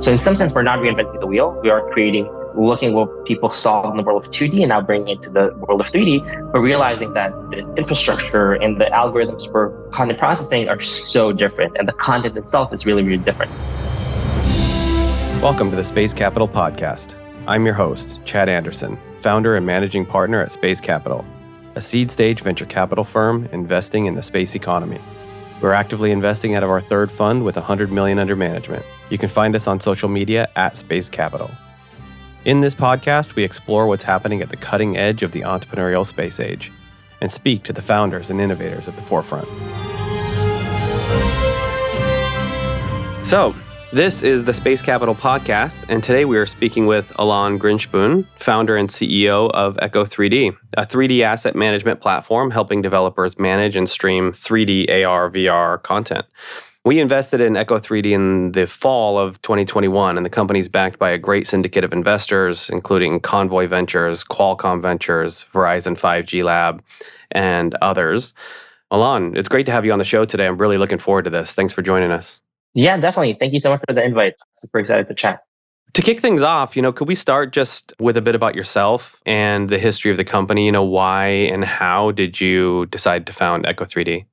So in some sense, we're not reinventing the wheel. We are creating, looking what people saw in the world of 2D and now bringing it to the world of 3D, but realizing that the infrastructure and the algorithms for content processing are so different and the content itself is really, really different. Welcome to the Space Capital Podcast. I'm your host, Chad Anderson, founder and managing partner at Space Capital, a seed stage venture capital firm investing in the space economy. We're actively investing out of our third fund with 100 million under management. You can find us on social media at Space Capital. In this podcast, we explore what's happening at the cutting edge of the entrepreneurial space age and speak to the founders and innovators at the forefront. So, this is the Space Capital Podcast, and today we are speaking with Alon Grinspoon, founder and CEO of Echo 3D, a 3D asset management platform helping developers manage and stream 3D AR VR content. We invested in Echo 3D in the fall of 2021, and the company is backed by a great syndicate of investors, including Convoy Ventures, Qualcomm Ventures, Verizon 5G Lab, and others. Alon, it's great to have you on the show today. I'm really looking forward to this. Thanks for joining us. Yeah, definitely. Thank you so much for the invite. Super excited to chat. To kick things off, you know, could we start just with a bit about yourself and the history of the company? You know, why and how did you decide to found Echo 3D?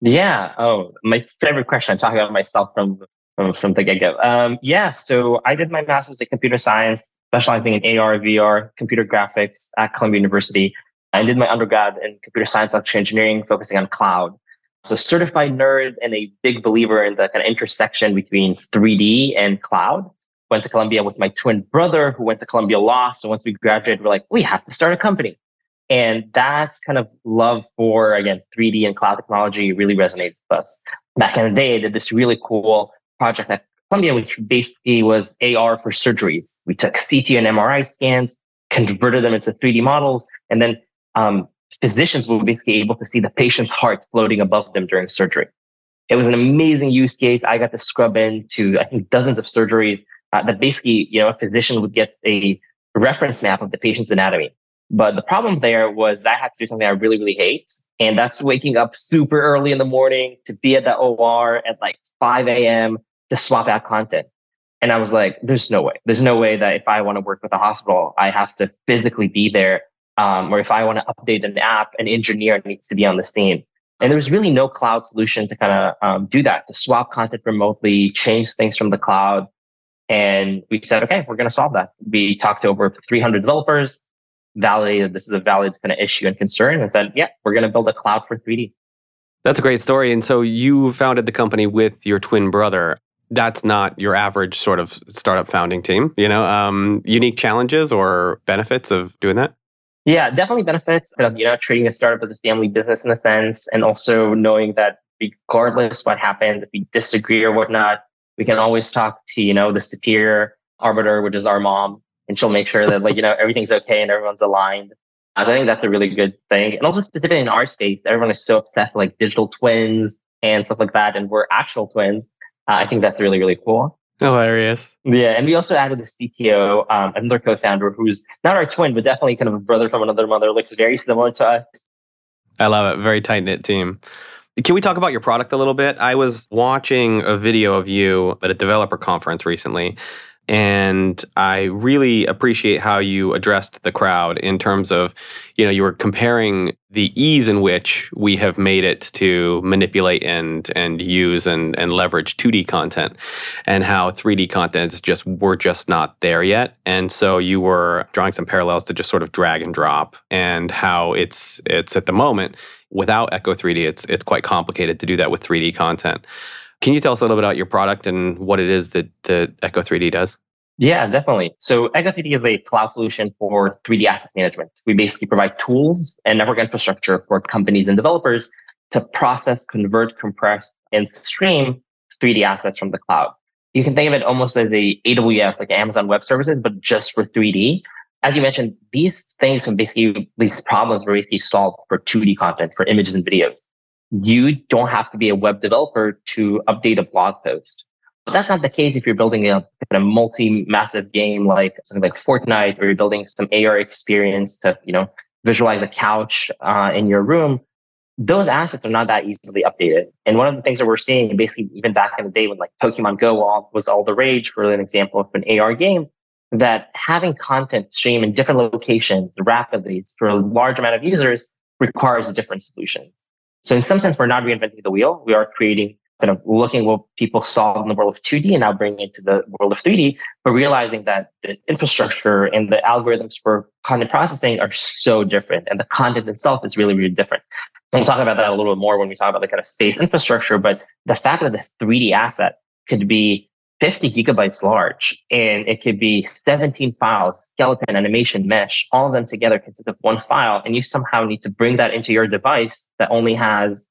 Yeah. Oh, my favorite question. I'm talking about myself from from, from the get go. Um, yeah. So I did my master's in computer science, specializing in AR, VR, computer graphics at Columbia University. I did my undergrad in computer science, electrical engineering, focusing on cloud. So certified nerd and a big believer in the kind of intersection between 3D and cloud. Went to Columbia with my twin brother who went to Columbia Law. So once we graduated, we're like, we have to start a company. And that kind of love for, again, 3D and cloud technology really resonated with us. Back in the day, I did this really cool project at Columbia, which basically was AR for surgeries. We took CT and MRI scans, converted them into 3D models, and then um, physicians were basically able to see the patient's heart floating above them during surgery. It was an amazing use case. I got to scrub into, I think, dozens of surgeries uh, that basically, you know, a physician would get a reference map of the patient's anatomy. But the problem there was that I had to do something I really, really hate. And that's waking up super early in the morning to be at the OR at like 5 a.m. to swap out content. And I was like, there's no way. There's no way that if I want to work with a hospital, I have to physically be there um, or if I want to update an app, an engineer needs to be on the scene. And there's really no cloud solution to kind of um, do that, to swap content remotely, change things from the cloud. And we said, okay, we're going to solve that. We talked to over 300 developers, validated this is a valid kind of issue and concern, and said, yeah, we're going to build a cloud for 3D. That's a great story. And so you founded the company with your twin brother. That's not your average sort of startup founding team. You know, um, unique challenges or benefits of doing that. Yeah, definitely benefits of, you know, treating a startup as a family business in a sense, and also knowing that regardless what happens, if we disagree or whatnot, we can always talk to, you know, the superior arbiter, which is our mom, and she'll make sure that like, you know, everything's okay and everyone's aligned. Uh, so I think that's a really good thing. And also specifically in our state, everyone is so obsessed with like digital twins and stuff like that, and we're actual twins. Uh, I think that's really, really cool. Hilarious. Yeah, and we also added the CTO, um, another co-founder who's not our twin, but definitely kind of a brother from another mother. Looks very similar to us. I love it. Very tight knit team. Can we talk about your product a little bit? I was watching a video of you at a developer conference recently, and I really appreciate how you addressed the crowd in terms of, you know, you were comparing the ease in which we have made it to manipulate and and use and and leverage 2D content, and how 3D content is just we're just not there yet. And so you were drawing some parallels to just sort of drag and drop, and how it's it's at the moment without Echo 3D, it's it's quite complicated to do that with 3D content. Can you tell us a little bit about your product and what it is that, the Echo 3D does? Yeah, definitely. So Echo 3D is a cloud solution for 3D asset management. We basically provide tools and network infrastructure for companies and developers to process, convert, compress, and stream 3D assets from the cloud. You can think of it almost as a AWS, like Amazon Web Services, but just for 3D. As you mentioned, these things and basically these problems were basically solved for 2D content, for images and videos you don't have to be a web developer to update a blog post. But that's not the case if you're building a, a multi-massive game like something like Fortnite, or you're building some AR experience to, you know, visualize a couch uh, in your room. those assets are not that easily updated. And one of the things that we're seeing, basically, even back in the day when like Pokemon Go was all the rage, for an example of an AR game, that having content stream in different locations rapidly for a large amount of users requires different solutions. So in some sense, we're not reinventing the wheel. We are creating kind of looking what people saw in the world of 2D and now bringing it to the world of 3D, but realizing that the infrastructure and the algorithms for content processing are so different and the content itself is really, really different. We'll talk about that a little bit more when we talk about the kind of space infrastructure, but the fact that the 3D asset could be 50 gigabytes large and it could be 17 files, skeleton, animation, mesh, all of them together consist of one file. And you somehow need to bring that into your device that only has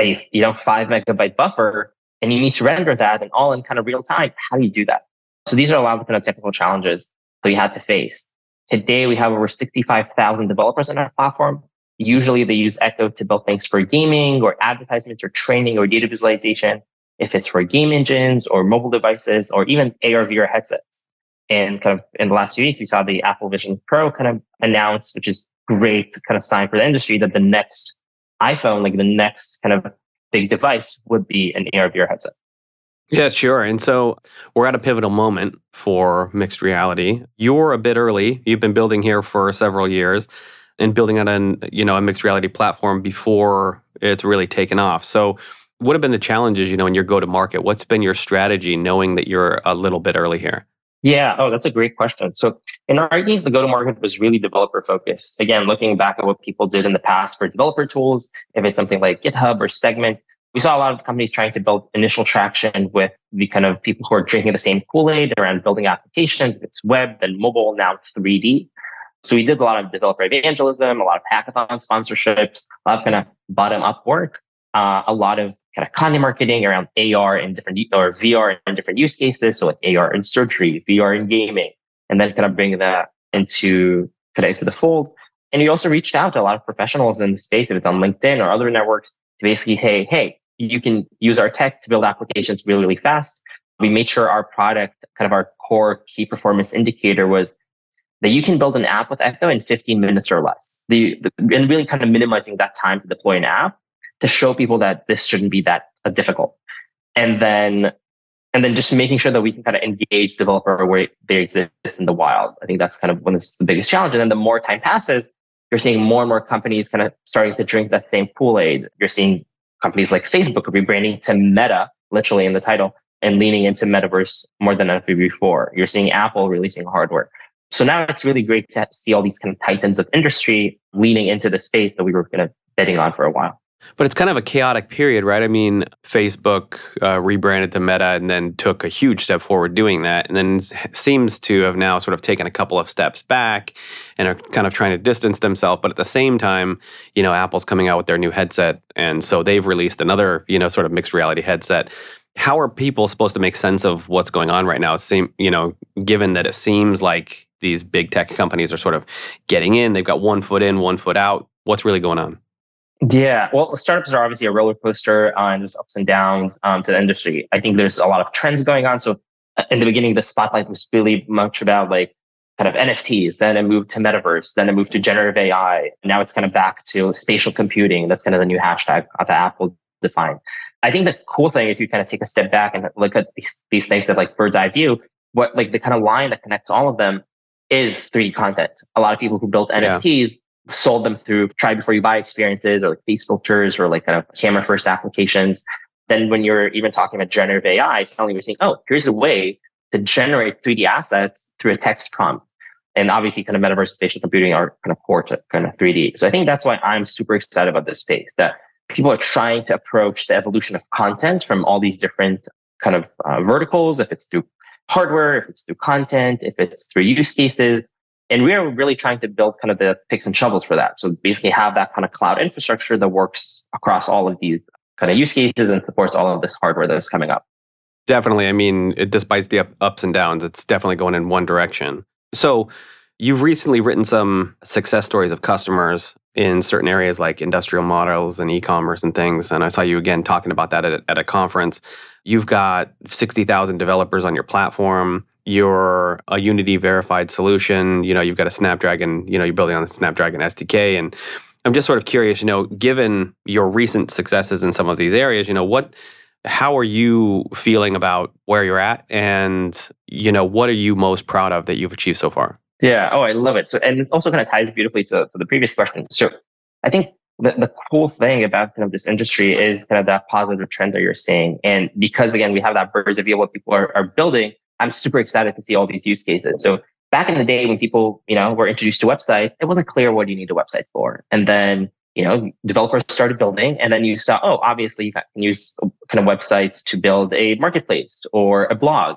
a, you know, five megabyte buffer and you need to render that and all in kind of real time. How do you do that? So these are a lot of kind of technical challenges that we had to face. Today we have over 65,000 developers on our platform. Usually they use Echo to build things for gaming or advertisements or training or data visualization if it's for game engines or mobile devices or even AR VR headsets. And kind of in the last few weeks, we saw the Apple Vision Pro kind of announce, which is great kind of sign for the industry that the next iPhone, like the next kind of big device would be an AR VR headset. Yeah, sure. And so we're at a pivotal moment for mixed reality. You're a bit early. You've been building here for several years and building on an, you know, a mixed reality platform before it's really taken off. So what have been the challenges, you know, in your go to market? What's been your strategy knowing that you're a little bit early here? Yeah. Oh, that's a great question. So in our case, the go to market was really developer focused. Again, looking back at what people did in the past for developer tools, if it's something like GitHub or Segment, we saw a lot of companies trying to build initial traction with the kind of people who are drinking the same Kool-Aid around building applications. It's web, then mobile, now 3D. So we did a lot of developer evangelism, a lot of hackathon sponsorships, a lot of kind of bottom up work uh, a lot of kind of content marketing around AR and different or VR and different use cases. So like AR in surgery, VR in gaming, and then kind of bring that into kind of into the fold. And we also reached out to a lot of professionals in the space, if it's on LinkedIn or other networks, to basically say, hey, you can use our tech to build applications really, really fast. We made sure our product, kind of our core key performance indicator was that you can build an app with Echo in 15 minutes or less. The, the, and really kind of minimizing that time to deploy an app to show people that this shouldn't be that uh, difficult. And then, and then just making sure that we can kind of engage developer where they exist in the wild. I think that's kind of one of the biggest challenges. And then the more time passes, you're seeing more and more companies kind of starting to drink that same Kool-Aid. You're seeing companies like Facebook rebranding to Meta, literally in the title, and leaning into metaverse more than ever before. You're seeing Apple releasing hardware. So now it's really great to see all these kind of titans of industry leaning into the space that we were kind of betting on for a while. But it's kind of a chaotic period, right? I mean, Facebook uh, rebranded to Meta and then took a huge step forward doing that, and then seems to have now sort of taken a couple of steps back and are kind of trying to distance themselves. But at the same time, you know, Apple's coming out with their new headset, and so they've released another, you know, sort of mixed reality headset. How are people supposed to make sense of what's going on right now? Seem, you know, given that it seems like these big tech companies are sort of getting in, they've got one foot in, one foot out. What's really going on? Yeah, well, startups are obviously a roller coaster uh, and there's ups and downs um, to the industry. I think there's a lot of trends going on. So uh, in the beginning, the spotlight was really much about like kind of NFTs, then it moved to metaverse, then it moved to generative AI. Now it's kind of back to spatial computing. That's kind of the new hashtag that Apple defined. I think the cool thing, if you kind of take a step back and look at these, these things at like bird's eye view, what like the kind of line that connects all of them is 3D content. A lot of people who built NFTs sold them through try before you buy experiences or like face filters or like kind of camera first applications. Then when you're even talking about generative AI, suddenly we're saying, oh, here's a way to generate 3D assets through a text prompt. And obviously kind of metaverse spatial computing are kind of core to kind of 3D. So I think that's why I'm super excited about this space that people are trying to approach the evolution of content from all these different kind of uh, verticals, if it's through hardware, if it's through content, if it's through use cases, and we are really trying to build kind of the picks and shovels for that. So basically have that kind of cloud infrastructure that works across all of these kind of use cases and supports all of this hardware that's coming up. Definitely. I mean, it, despite the ups and downs, it's definitely going in one direction. So you've recently written some success stories of customers in certain areas like industrial models and e-commerce and things. And I saw you again talking about that at, at a conference. You've got 60,000 developers on your platform you're a Unity verified solution. You know, you've got a Snapdragon, you know, you're building on the Snapdragon SDK and I'm just sort of curious, you know, given your recent successes in some of these areas, you know, what how are you feeling about where you're at? And you know what are you most proud of that you've achieved so far? Yeah. Oh i love it. So and it also kind of ties beautifully to, to the previous question. So i think the, the cool thing about kind of this industry is kind of that positive trend that you're seeing. And because again we have that birds of view of what people are, are building i'm super excited to see all these use cases so back in the day when people you know were introduced to websites it wasn't clear what you need a website for and then you know, developers started building and then you saw, oh, obviously you can use kind of websites to build a marketplace or a blog.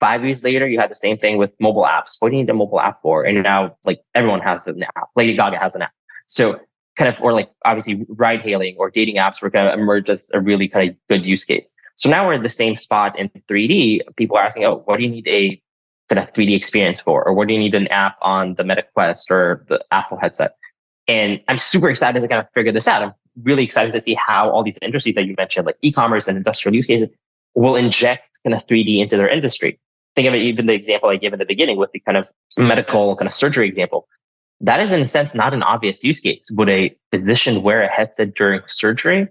Five years later, you had the same thing with mobile apps. What do you need a mobile app for? And now like everyone has an app. Lady Gaga has an app. So kind of, or like obviously ride hailing or dating apps were going to emerge as a really kind of good use case. So now we're in the same spot in 3D. People are asking, oh, what do you need a kind of 3D experience for? Or what do you need an app on the Meta Quest or the Apple headset? And I'm super excited to kind of figure this out. I'm really excited to see how all these industries that you mentioned, like e-commerce and industrial use cases, will inject kind of 3D into their industry. Think of it, even the example I gave in the beginning with the kind of medical kind of surgery example. That is in a sense not an obvious use case. Would a physician wear a headset during surgery?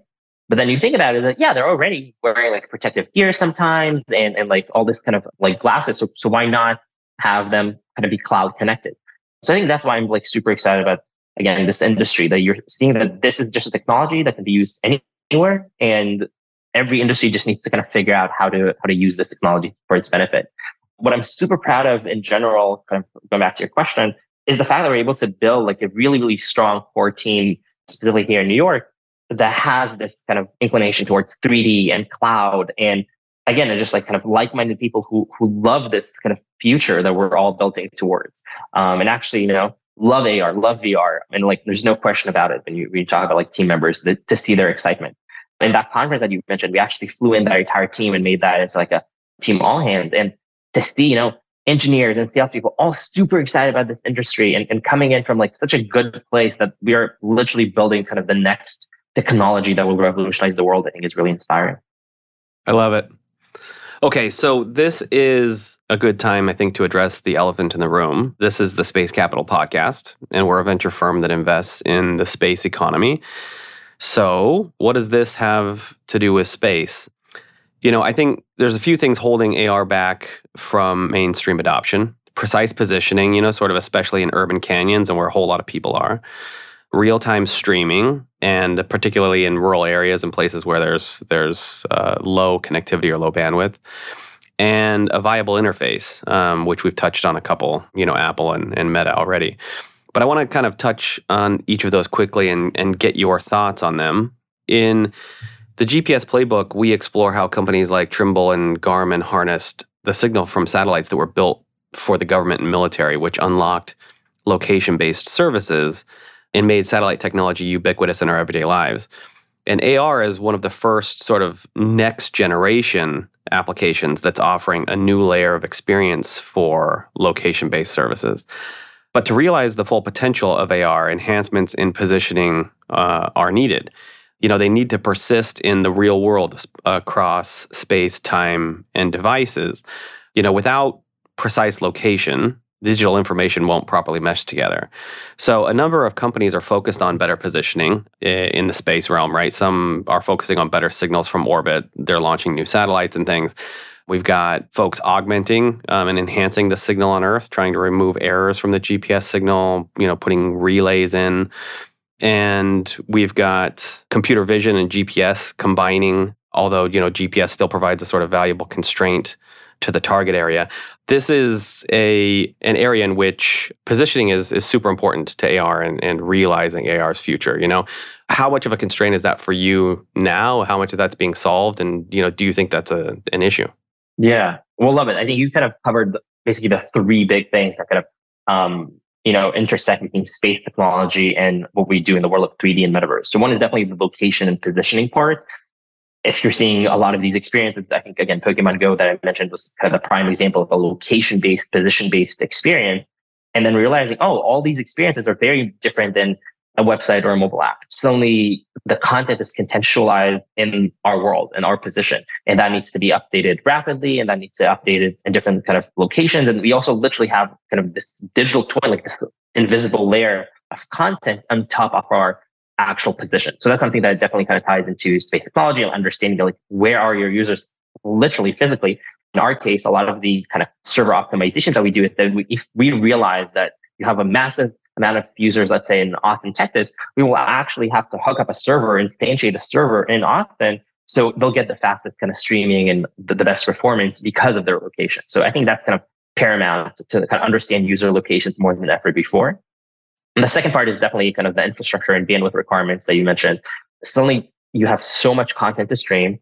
But then you think about it, like, yeah, they're already wearing like protective gear sometimes and, and like all this kind of like glasses. So, so why not have them kind of be cloud connected? So I think that's why I'm like super excited about again this industry that you're seeing that this is just a technology that can be used anywhere and every industry just needs to kind of figure out how to how to use this technology for its benefit what i'm super proud of in general kind of going back to your question is the fact that we're able to build like a really really strong core team specifically here in new york that has this kind of inclination towards 3d and cloud and again, just like kind of like-minded people who who love this kind of future that we're all building towards. Um, and actually, you know, love AR, love VR. And like, there's no question about it when you, when you talk about like team members that, to see their excitement. In that conference that you mentioned, we actually flew in that entire team and made that into like a team all hands. And to see, you know, engineers and salespeople all super excited about this industry and, and coming in from like such a good place that we are literally building kind of the next technology that will revolutionize the world, I think is really inspiring. I love it. Okay, so this is a good time, I think, to address the elephant in the room. This is the Space Capital Podcast, and we're a venture firm that invests in the space economy. So, what does this have to do with space? You know, I think there's a few things holding AR back from mainstream adoption. Precise positioning, you know, sort of especially in urban canyons and where a whole lot of people are real time streaming, and particularly in rural areas and places where there's there's uh, low connectivity or low bandwidth, and a viable interface, um, which we've touched on a couple, you know, Apple and, and Meta already. But I want to kind of touch on each of those quickly and, and get your thoughts on them. In the GPS playbook, we explore how companies like Trimble and Garmin harnessed the signal from satellites that were built for the government and military, which unlocked location based services and made satellite technology ubiquitous in our everyday lives. And AR is one of the first sort of next generation applications that's offering a new layer of experience for location based services. But to realize the full potential of AR, enhancements in positioning uh, are needed. You know, they need to persist in the real world across space, time, and devices. You know, without precise location, digital information won't properly mesh together. So, a number of companies are focused on better positioning in the space realm, right? Some are focusing on better signals from orbit. They're launching new satellites and things. We've got folks augmenting um, and enhancing the signal on Earth, trying to remove errors from the GPS signal, you know, putting relays in. And we've got computer vision and GPS combining, although, you know, GPS still provides a sort of valuable constraint to the target area. This is a an area in which positioning is is super important to AR and, and realizing AR's future. You know, how much of a constraint is that for you now? How much of that's being solved, and you know, do you think that's a an issue? Yeah, well, love it. I think you kind of covered basically the three big things that kind of um, you know intersect between space technology and what we do in the world of 3D and metaverse. So one is definitely the location and positioning part if you're seeing a lot of these experiences, I think again, Pokemon Go that I mentioned was kind of the prime example of a location based, position based experience. And then realizing, oh, all these experiences are very different than a website or a mobile app. Suddenly the content is contextualized in our world and our position. And that needs to be updated rapidly and that needs to be updated in different kind of locations. And we also literally have kind of this digital twin, like this invisible layer of content on top of our actual position. So that's something that definitely kind of ties into space technology and understanding like where are your users literally physically. In our case, a lot of the kind of server optimizations that we do is that we, if we realize that you have a massive amount of users, let's say in Austin, Texas, we will actually have to hook up a server, and instantiate a server in Austin. So they'll get the fastest kind of streaming and the, the best performance because of their location. So I think that's kind of paramount to kind of understand user locations more than ever before. And the second part is definitely kind of the infrastructure and bandwidth requirements that you mentioned. Suddenly you have so much content to stream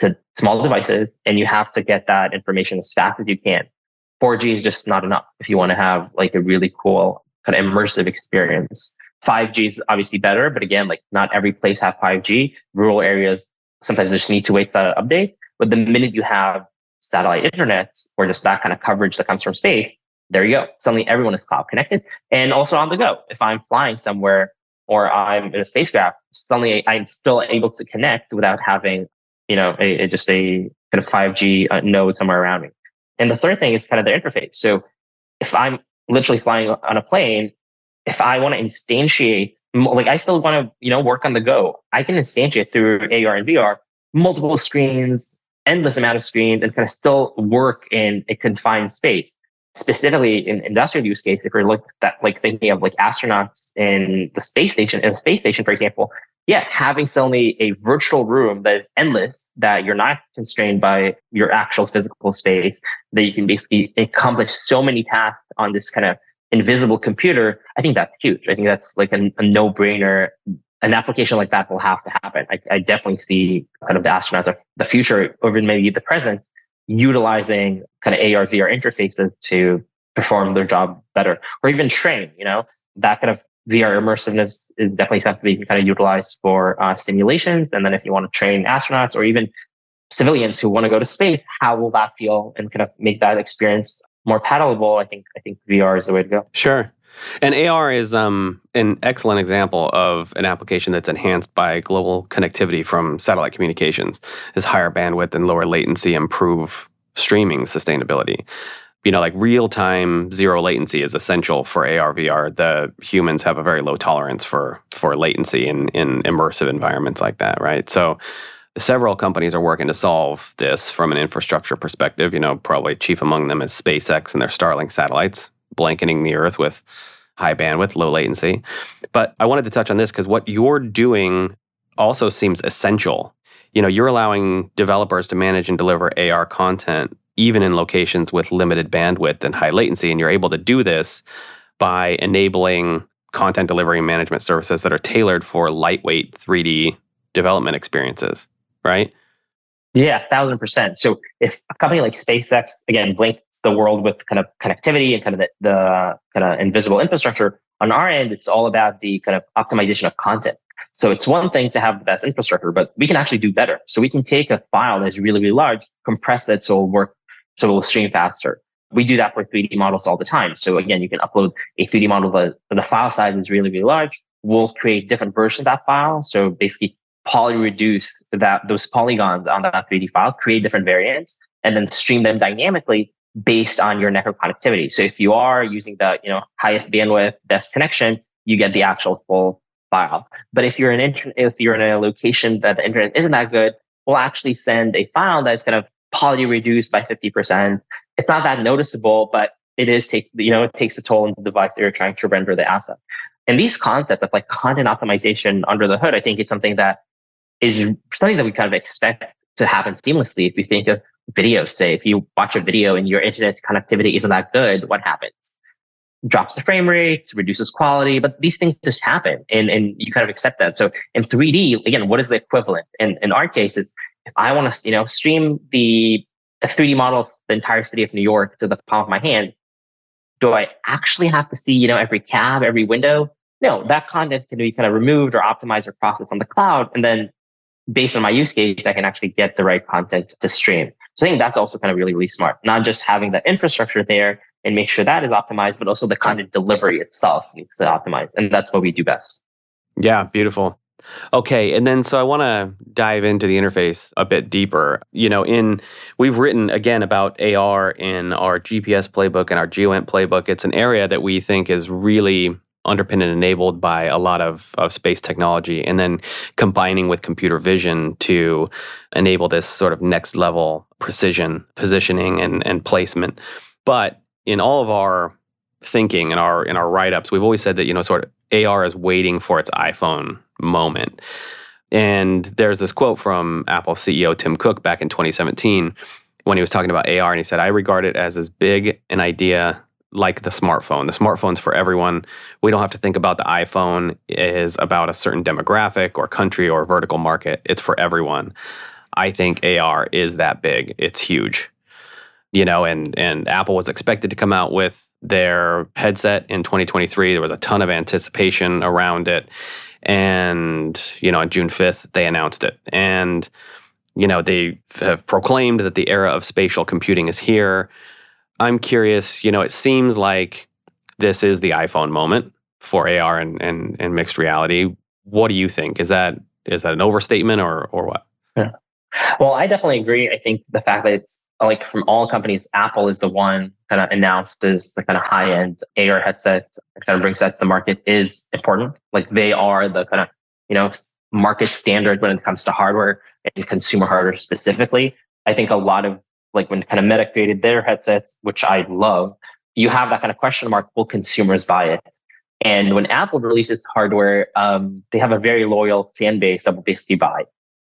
to small devices and you have to get that information as fast as you can. 4G is just not enough if you want to have like a really cool kind of immersive experience. 5G is obviously better, but again, like not every place have 5G. Rural areas sometimes just need to wait for the update. But the minute you have satellite internet or just that kind of coverage that comes from space, there you go. Suddenly everyone is cloud connected and also on the go. If I'm flying somewhere or I'm in a spacecraft, suddenly I'm still able to connect without having, you know, a, a just a kind of 5G uh, node somewhere around me. And the third thing is kind of the interface. So if I'm literally flying on a plane, if I want to instantiate, like I still want to, you know, work on the go, I can instantiate through AR and VR multiple screens, endless amount of screens, and kind of still work in a confined space. Specifically in industrial use case, if you're look that like thinking of like astronauts in the space station, in a space station, for example, yeah, having suddenly a virtual room that is endless, that you're not constrained by your actual physical space, that you can basically accomplish so many tasks on this kind of invisible computer, I think that's huge. I think that's like a, a no brainer. An application like that will have to happen. I, I definitely see kind of the astronauts of the future over maybe the present utilizing kind of AR VR interfaces to perform their job better or even train, you know, that kind of VR immersiveness is definitely something you can kind of utilize for uh, simulations. And then if you want to train astronauts or even civilians who want to go to space, how will that feel and kind of make that experience more palatable? I think I think VR is the way to go. Sure. And AR is um, an excellent example of an application that's enhanced by global connectivity from satellite communications. as higher bandwidth and lower latency improve streaming sustainability you know, like real time zero latency is essential for AR VR. The humans have a very low tolerance for for latency in in immersive environments like that, right? So several companies are working to solve this from an infrastructure perspective. You know, probably chief among them is SpaceX and their Starlink satellites, blanketing the Earth with high bandwidth, low latency. But I wanted to touch on this because what you're doing also seems essential. You know, you're allowing developers to manage and deliver AR content even in locations with limited bandwidth and high latency. And you're able to do this by enabling content delivery and management services that are tailored for lightweight 3D development experiences, right? Yeah, thousand percent. So if a company like SpaceX again blinks the world with kind of connectivity and kind of the, the kind of invisible infrastructure, on our end, it's all about the kind of optimization of content. So it's one thing to have the best infrastructure, but we can actually do better. So we can take a file that's really, really large, compress that so it'll work so it will stream faster. We do that for 3D models all the time. So again, you can upload a 3D model, but the file size is really, really large. We'll create different versions of that file. So basically poly reduce that, those polygons on that 3D file, create different variants, and then stream them dynamically based on your network connectivity. So if you are using the, you know, highest bandwidth, best connection, you get the actual full file. But if you're in internet, if you're in a location that the internet isn't that good, we'll actually send a file that's kind of poly reduced by 50%. It's not that noticeable, but it is take, you know, it takes a toll on the device that you're trying to render the asset. And these concepts of like content optimization under the hood, I think it's something that is something that we kind of expect to happen seamlessly. If you think of videos say, if you watch a video and your internet connectivity isn't that good, what happens? drops the frame rate, reduces quality, but these things just happen and, and you kind of accept that. So in 3D, again, what is the equivalent? In, in our case, if I want to, you know, stream the a 3D model of the entire city of New York to the palm of my hand, do I actually have to see, you know, every cab, every window? No, that content can be kind of removed or optimized or processed on the cloud. And then based on my use case, I can actually get the right content to stream. So I think that's also kind of really, really smart. Not just having the infrastructure there and make sure that is optimized, but also the content delivery itself needs to optimize. And that's what we do best. Yeah, beautiful. Okay, and then so I want to dive into the interface a bit deeper. You know, in we've written again about AR in our GPS playbook and our GEOINT playbook. It's an area that we think is really underpinned and enabled by a lot of, of space technology, and then combining with computer vision to enable this sort of next level precision positioning and, and placement. But in all of our thinking in our in our write-ups, we've always said that, you know, sort of AR is waiting for its iPhone moment. And there's this quote from Apple CEO Tim Cook back in 2017 when he was talking about AR, and he said, I regard it as as big an idea like the smartphone. The smartphone's for everyone. We don't have to think about the iPhone is about a certain demographic or country or vertical market. It's for everyone. I think AR is that big. It's huge. You know, and and Apple was expected to come out with their headset in 2023. There was a ton of anticipation around it. And, you know, on June 5th, they announced it. And, you know, they have proclaimed that the era of spatial computing is here. I'm curious, you know, it seems like this is the iPhone moment for AR and, and, and mixed reality. What do you think? Is that is that an overstatement or or what? Yeah. Well, I definitely agree. I think the fact that it's like from all companies, Apple is the one kind of announces the kind of high end AR headset kind of brings that to the market is important. Like they are the kind of, you know, market standard when it comes to hardware and consumer hardware specifically. I think a lot of like when kind of Meta created their headsets, which I love, you have that kind of question mark, will consumers buy it? And when Apple releases hardware, um, they have a very loyal fan base that will basically buy.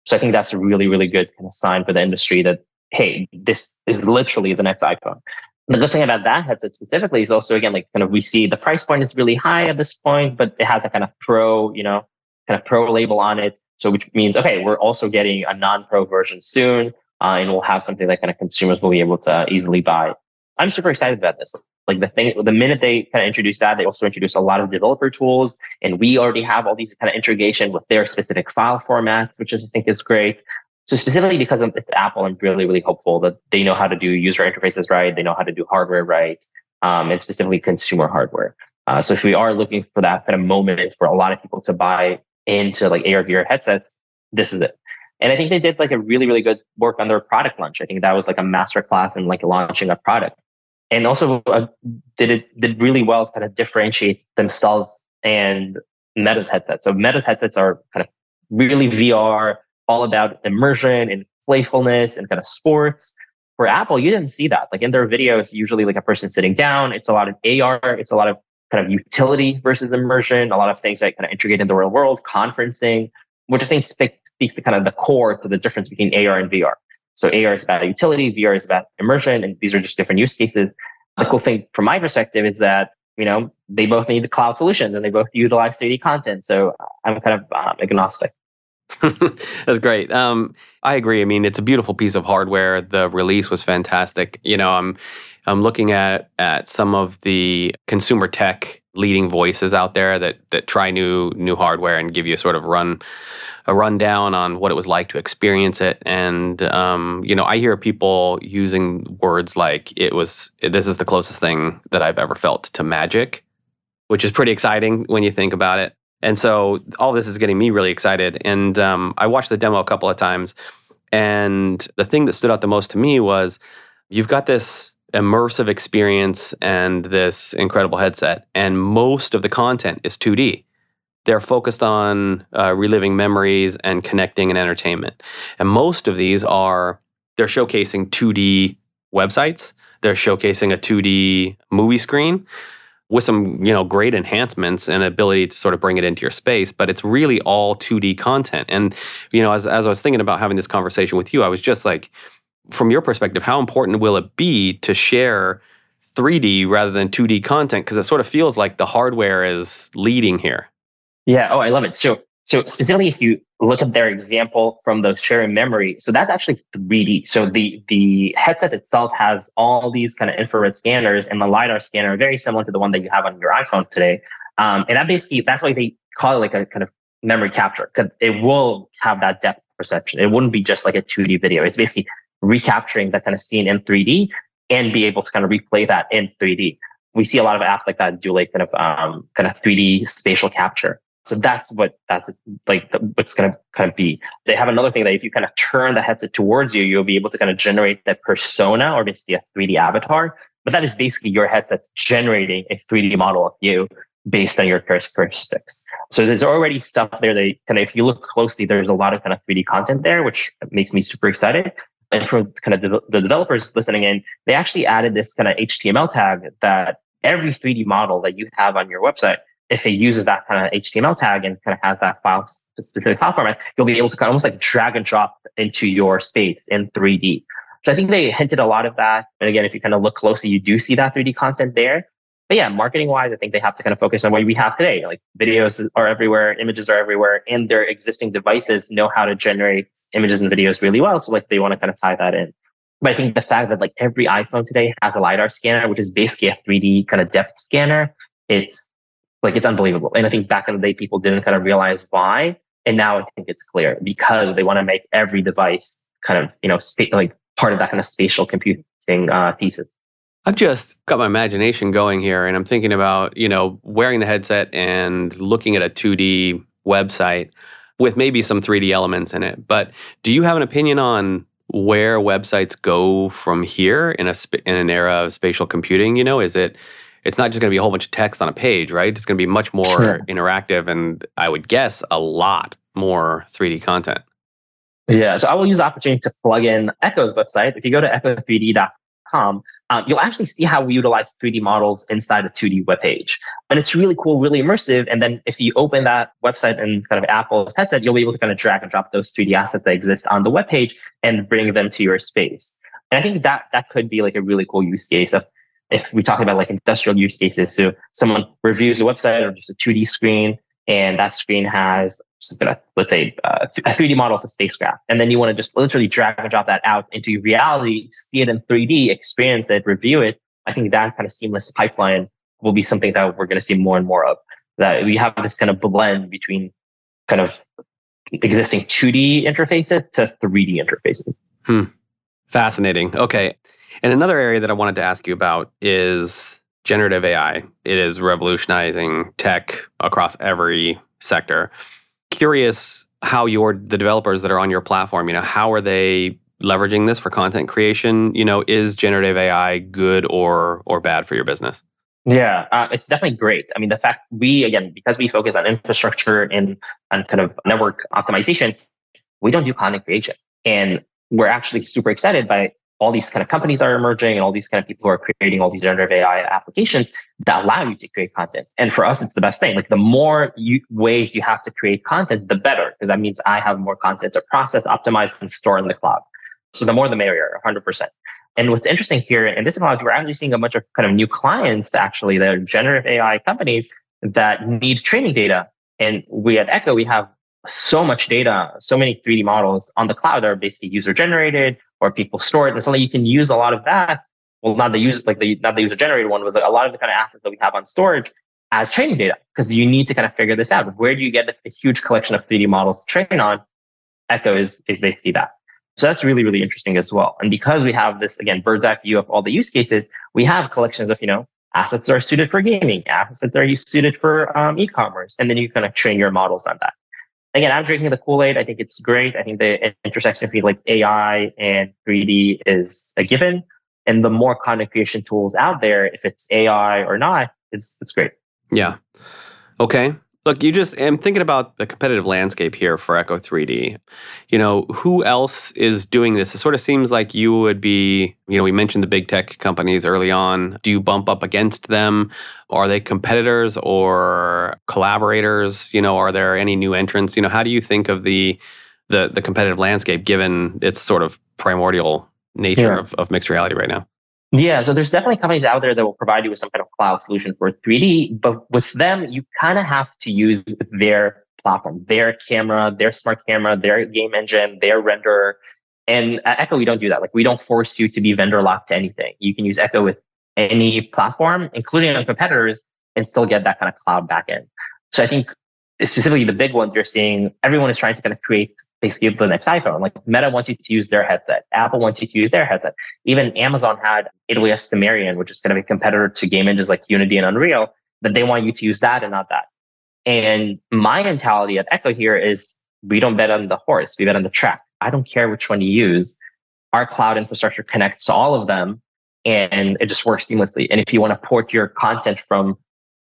So I think that's a really, really good kind of sign for the industry that hey, this is literally the next iPhone. The good thing about that headset specifically is also again like kind of we see the price point is really high at this point, but it has a kind of pro, you know, kind of pro label on it. So which means okay, we're also getting a non-pro version soon, uh, and we'll have something that kind of consumers will be able to easily buy. I'm super excited about this. Like the thing, the minute they kind of introduced that, they also introduced a lot of developer tools, and we already have all these kind of integration with their specific file formats, which I think is great. So specifically because it's Apple, I'm really, really hopeful that they know how to do user interfaces right. They know how to do hardware right, um, and specifically consumer hardware. Uh, so if we are looking for that kind of moment for a lot of people to buy into like AR VR headsets, this is it. And I think they did like a really, really good work on their product launch. I think that was like a master class in like launching a product. And also uh, did it did really well kind of differentiate themselves and Meta's headsets. So Meta's headsets are kind of really VR, all about immersion and playfulness and kind of sports. For Apple, you didn't see that. Like in their videos, usually like a person sitting down. It's a lot of AR. It's a lot of kind of utility versus immersion. A lot of things that kind of integrate in the real world, conferencing, which I think speaks to kind of the core to the difference between AR and VR. So AR is about utility, VR is about immersion, and these are just different use cases. The cool thing from my perspective is that you know they both need the cloud solutions and they both utilize 3D content. So I'm kind of um, agnostic. That's great. Um, I agree. I mean, it's a beautiful piece of hardware. The release was fantastic. You know, I'm I'm looking at at some of the consumer tech leading voices out there that that try new new hardware and give you a sort of run a rundown on what it was like to experience it. And um, you know, I hear people using words like it was this is the closest thing that I've ever felt to magic, which is pretty exciting when you think about it. And so all this is getting me really excited. And um, I watched the demo a couple of times. And the thing that stood out the most to me was you've got this immersive experience and this incredible headset, and most of the content is 2D. They're focused on uh, reliving memories and connecting and entertainment. And most of these are, they're showcasing 2D websites, they're showcasing a 2D movie screen with some you know great enhancements and ability to sort of bring it into your space but it's really all 2d content and you know as, as i was thinking about having this conversation with you i was just like from your perspective how important will it be to share 3d rather than 2d content because it sort of feels like the hardware is leading here yeah oh i love it so so specifically, if you look at their example from the sharing memory, so that's actually 3D. So the the headset itself has all these kind of infrared scanners, and the lidar scanner very similar to the one that you have on your iPhone today. Um, and that basically that's why they call it like a kind of memory capture because it will have that depth perception. It wouldn't be just like a 2D video. It's basically recapturing that kind of scene in 3D and be able to kind of replay that in 3D. We see a lot of apps like that do like kind of um, kind of 3D spatial capture. So that's what that's like the, what's going to kind of be. They have another thing that if you kind of turn the headset towards you, you'll be able to kind of generate that persona or basically a 3D avatar. But that is basically your headset generating a 3D model of you. based on your characteristics. So there's already stuff there that kind of, if you look closely, there's a lot of kind of 3D content there, which makes me super excited. And for kind of the, developers listening in, they actually added this kind of HTML tag that every 3D model that you have on your website, if it uses that kind of HTML tag and kind of has that file specific file format, you'll be able to kind of almost like drag and drop into your space in 3D. So I think they hinted a lot of that. And again, if you kind of look closely, you do see that 3D content there. But yeah, marketing wise, I think they have to kind of focus on what we have today. Like videos are everywhere, images are everywhere, and their existing devices know how to generate images and videos really well. So like they want to kind of tie that in. But I think the fact that like every iPhone today has a LiDAR scanner, which is basically a 3D kind of depth scanner, it's like it's unbelievable. And I think back in the day, people didn't kind of realize why. And now I think it's clear because they want to make every device kind of, you know, like part of that kind of spatial computing uh, thesis. I've just got my imagination going here and I'm thinking about, you know, wearing the headset and looking at a 2D website with maybe some 3D elements in it. But do you have an opinion on where websites go from here in a in an era of spatial computing, you know, is it it's not just going to be a whole bunch of text on a page, right? It's going to be much more sure. interactive and I would guess a lot more 3D content. Yeah, so I will use the opportunity to plug in Echo's website. If you go to echo3d.com, uh, you'll actually see how we utilize 3D models inside a 2D web page. And it's really cool, really immersive. And then if you open that website and kind of Apple's headset, you'll be able to kind of drag and drop those 3D assets that exist on the web page and bring them to your space. And I think that that could be like a really cool use case of if we talk about like industrial use cases. So someone reviews a website or just a 2D screen and that screen has let's say uh, a 3D model of a spacecraft, and then you want to just literally drag and drop that out into reality, see it in 3D, experience it, review it. I think that kind of seamless pipeline will be something that we're going to see more and more of. That we have this kind of blend between kind of existing 2D interfaces to 3D interfaces. Hmm. Fascinating. Okay. And another area that I wanted to ask you about is generative AI. It is revolutionizing tech across every sector. Curious how your the developers that are on your platform, you know, how are they leveraging this for content creation? You know, is generative AI good or or bad for your business? Yeah, uh, it's definitely great. I mean, the fact we again because we focus on infrastructure and on kind of network optimization, we don't do content creation, and we're actually super excited by all these kind of companies are emerging and all these kind of people who are creating all these generative AI applications that allow you to create content. And for us, it's the best thing. Like the more you, ways you have to create content, the better, because that means I have more content to process, optimize, and store in the cloud. So the more the merrier, 100%. And what's interesting here in this technology, we're actually seeing a bunch of kind of new clients actually that are generative AI companies that need training data. And we at Echo, we have so much data, so many 3D models on the cloud that are basically user generated or people store it. And suddenly you can use a lot of that. Well, not the user, like the, not the user generated one was like a lot of the kind of assets that we have on storage as training data because you need to kind of figure this out. Where do you get a huge collection of 3D models to train on? Echo is, is basically that. So that's really, really interesting as well. And because we have this, again, bird's eye view of all the use cases, we have collections of, you know, assets that are suited for gaming, assets that are suited for um, e-commerce. And then you kind of train your models on that again, I'm drinking the Kool Aid. I think it's great. I think the intersection between like AI and 3D is a given. And the more content creation tools out there, if it's AI or not, it's it's great. Yeah. Okay. Look, you just I'm thinking about the competitive landscape here for Echo 3D. You know, who else is doing this? It sort of seems like you would be, you know, we mentioned the big tech companies early on. Do you bump up against them? Are they competitors or collaborators? You know, are there any new entrants? You know, how do you think of the the the competitive landscape given its sort of primordial nature yeah. of, of mixed reality right now? Yeah, so there's definitely companies out there that will provide you with some kind of cloud solution for 3D, but with them, you kind of have to use their platform, their camera, their smart camera, their game engine, their renderer. And at Echo, we don't do that. Like we don't force you to be vendor locked to anything. You can use Echo with any platform, including on competitors, and still get that kind of cloud backend. So I think specifically the big ones you're seeing, everyone is trying to kind of create basically the next iPhone. Like Meta wants you to use their headset. Apple wants you to use their headset. Even Amazon had AWS Sumerian, which is going to be a competitor to game engines like Unity and Unreal, that they want you to use that and not that. And my mentality at Echo here is we don't bet on the horse, we bet on the track. I don't care which one you use. Our cloud infrastructure connects to all of them and it just works seamlessly. And if you want to port your content from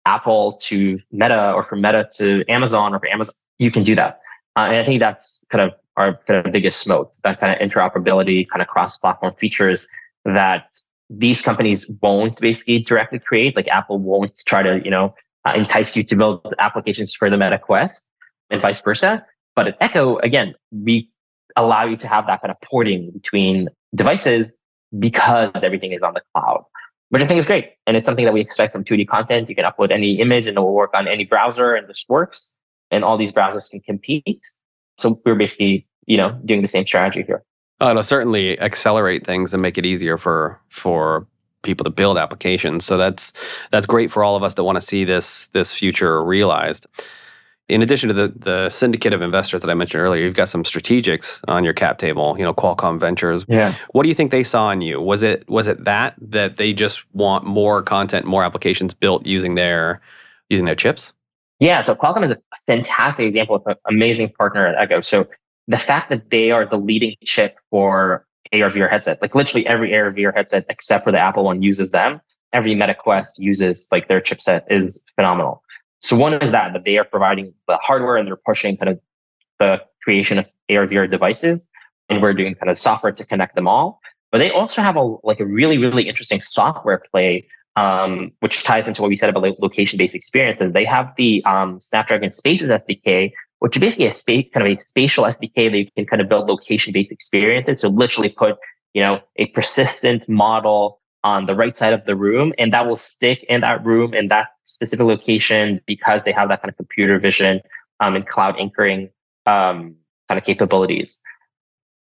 Apple to Meta or from Meta to Amazon or from Amazon, you can do that. Uh, and I think that's kind of our kind of biggest moat, that kind of interoperability, kind of cross-platform features that these companies won't basically directly create. Like Apple won't try to, you know, uh, entice you to build applications for the Meta Quest and vice versa. But at Echo, again, we allow you to have that kind of porting between devices because everything is on the cloud, which I think is great. And it's something that we expect from 2D content. You can upload any image and it will work on any browser and this works. And all these browsers can compete. So we're basically, you know, doing the same strategy here. Oh, it'll certainly accelerate things and make it easier for for people to build applications. So that's that's great for all of us that want to see this this future realized. In addition to the the syndicate of investors that I mentioned earlier, you've got some strategics on your cap table. You know, Qualcomm Ventures. Yeah. What do you think they saw in you? Was it was it that that they just want more content, more applications built using their using their chips? Yeah. So Qualcomm is a fantastic example of an amazing partner at Echo. So the fact that they are the leading chip for AR VR headsets, like literally every AR VR headset except for the Apple one uses them. Every Meta Quest uses like their chipset is phenomenal. So one is that that they are providing the hardware and they're pushing kind of the creation of AR VR devices, and we're doing kind of software to connect them all. But they also have a like a really really interesting software play, um, which ties into what we said about location based experiences. They have the um, Snapdragon Spaces SDK, which is basically a space, kind of a spatial SDK that you can kind of build location-based experiences. So literally put, you know, a persistent model on the right side of the room, and that will stick in that room in that specific location because they have that kind of computer vision um, and cloud anchoring um, kind of capabilities.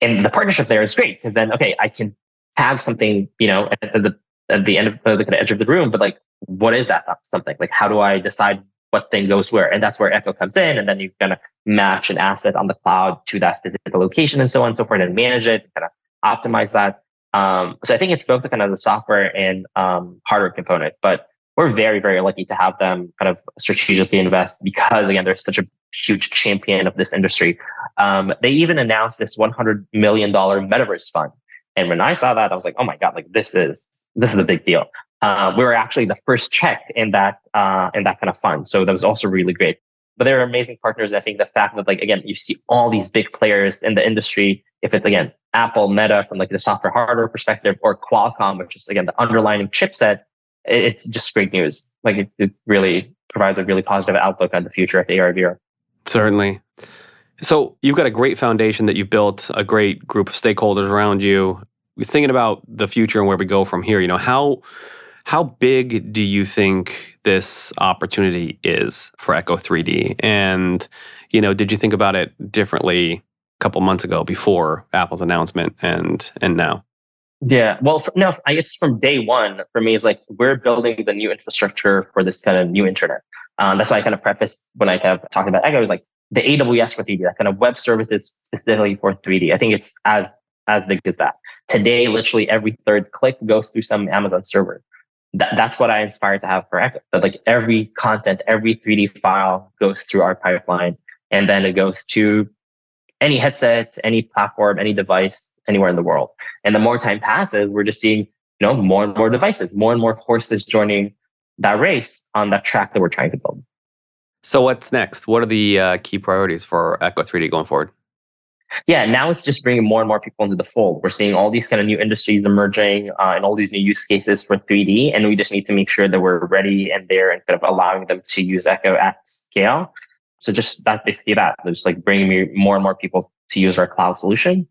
And the partnership there is great because then, okay, I can tag something, you know, at the at the end of the, kind of edge of the room, but like, what is that something? Like, how do I decide what thing goes where. And that's where Echo comes in. And then you kind of match an asset on the cloud to that specific location and so on and so forth and manage it, kind of optimize that. Um, so I think it's both the kind of the software and um, hardware component, but we're very, very lucky to have them kind of strategically invest because again, they're such a huge champion of this industry. Um, they even announced this $100 million metaverse fund. And when I saw that, I was like, oh my God, like this is, this is a big deal uh, we were actually the first check in that uh, in that kind of fund. So that was also really great. But they're amazing partners. I think the fact that like again, you see all these big players in the industry. If it's again Apple, Meta from like the software hardware perspective, or Qualcomm, which is again the underlying chipset, it's just great news. Like it, it really provides a really positive outlook on the future of AR VR. Certainly. So you've got a great foundation that you built, a great group of stakeholders around you. We're thinking about the future and where we go from here. You know how how big do you think this opportunity is for Echo 3D? And, you know, did you think about it differently a couple months ago before Apple's announcement and and now? Yeah, well, no, I guess from day one for me is like we're building the new infrastructure for this kind of new internet. Um, that's why I kind of prefaced when I kind of talked about Echo. was like the AWS for 3D, that kind of web services specifically for 3D. I think it's as as big as that. Today, literally every third click goes through some Amazon server that, that's what I inspired to have for Echo. That like every content, every 3D file goes through our pipeline and then it goes to any headset, any platform, any device, anywhere in the world. And the more time passes, we're just seeing, you know, more and more devices, more and more horses joining that race on that track that we're trying to build. So what's next? What are the uh, key priorities for Echo 3D going forward? yeah, now it's just bringing more and more people into the fold. We're seeing all these kind of new industries emerging uh, and all these new use cases for 3D. And we just need to make sure that we're ready and there and kind of allowing them to use Echo at scale. So just basically that, just like bringing more and more people to use our cloud solution.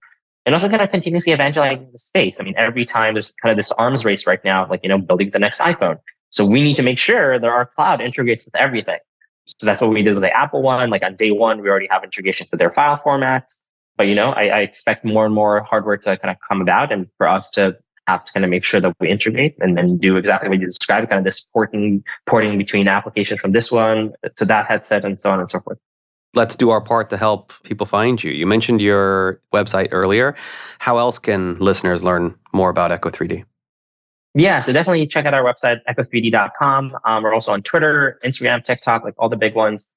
And also kind of continuously evangelizing the space. I mean, every time there's kind of this arms race right now, like, you know, building the next iPhone. So we need to make sure that our cloud integrates with everything. So that's what we did with the Apple one. Like on day one, we already have integrations to their file formats. But you know, I, I expect more and more hardware to kind of come about, and for us to have to kind of make sure that we integrate and then do exactly what you described, kind of this porting porting between applications from this one to that headset and so on and so forth. Let's do our part to help people find you. You mentioned your website earlier. How else can listeners learn more about Echo 3D? Yeah, so definitely check out our website, echo3d.com. Um, we're also on Twitter, Instagram, TikTok, like all the big ones.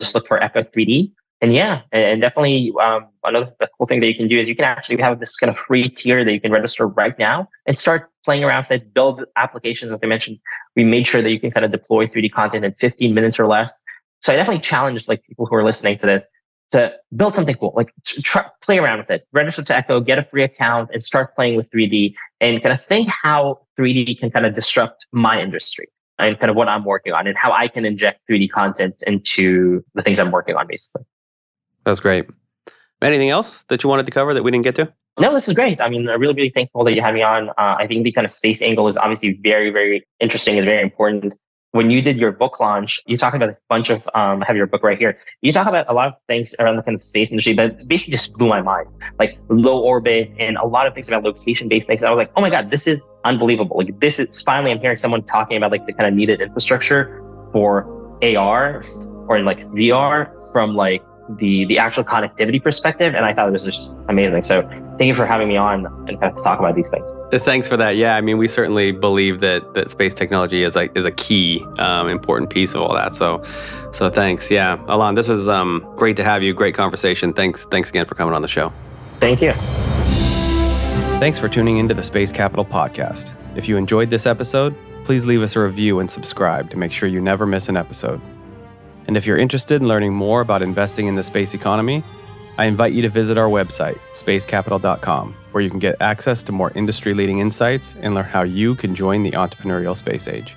Just look for Echo 3D. and yeah, and definitely um, another cool thing that you can do is you can actually have this kind of free tier that you can register right now and start playing around with it, build applications. As I mentioned, we made sure that you can kind of deploy 3D content in 15 minutes or less. So I definitely challenge like people who are listening to this to build something cool, like try, play around with it, register to Echo, get a free account and start playing with 3D and kind of think how 3D can kind of disrupt my industry and kind of what I'm working on and how I can inject 3D content into the things I'm working on basically. That's great. Anything else that you wanted to cover that we didn't get to? No, this is great. I mean, I'm really, really thankful that you had me on. Uh, I think the kind of space angle is obviously very, very interesting. Is very important when you did your book launch, you talk about a bunch of, um, I have your book right here. You talk about a lot of things around the kind of space industry that basically just blew my mind, like low orbit and a lot of things about location based things. And I was like, oh my God, this is unbelievable. Like this is finally, I'm hearing someone talking about like the kind of needed infrastructure for AR or in like VR from like the the actual connectivity perspective, and I thought it was just amazing. So thank you for having me on and kind of talk about these things. Uh, thanks for that. Yeah, I mean, we certainly believe that that space technology is like is a key um, important piece of all that. So, so thanks. Yeah, Alon, this was um, great to have you. Great conversation. Thanks. Thanks again for coming on the show. Thank you. Thanks for tuning into the Space Capital podcast. If you enjoyed this episode, please leave us a review and subscribe to make sure you never miss an episode. And if you're interested in learning more about investing in the space economy, I invite you to visit our website, spacecapital.com, where you can get access to more industry leading insights and learn how you can join the entrepreneurial space age.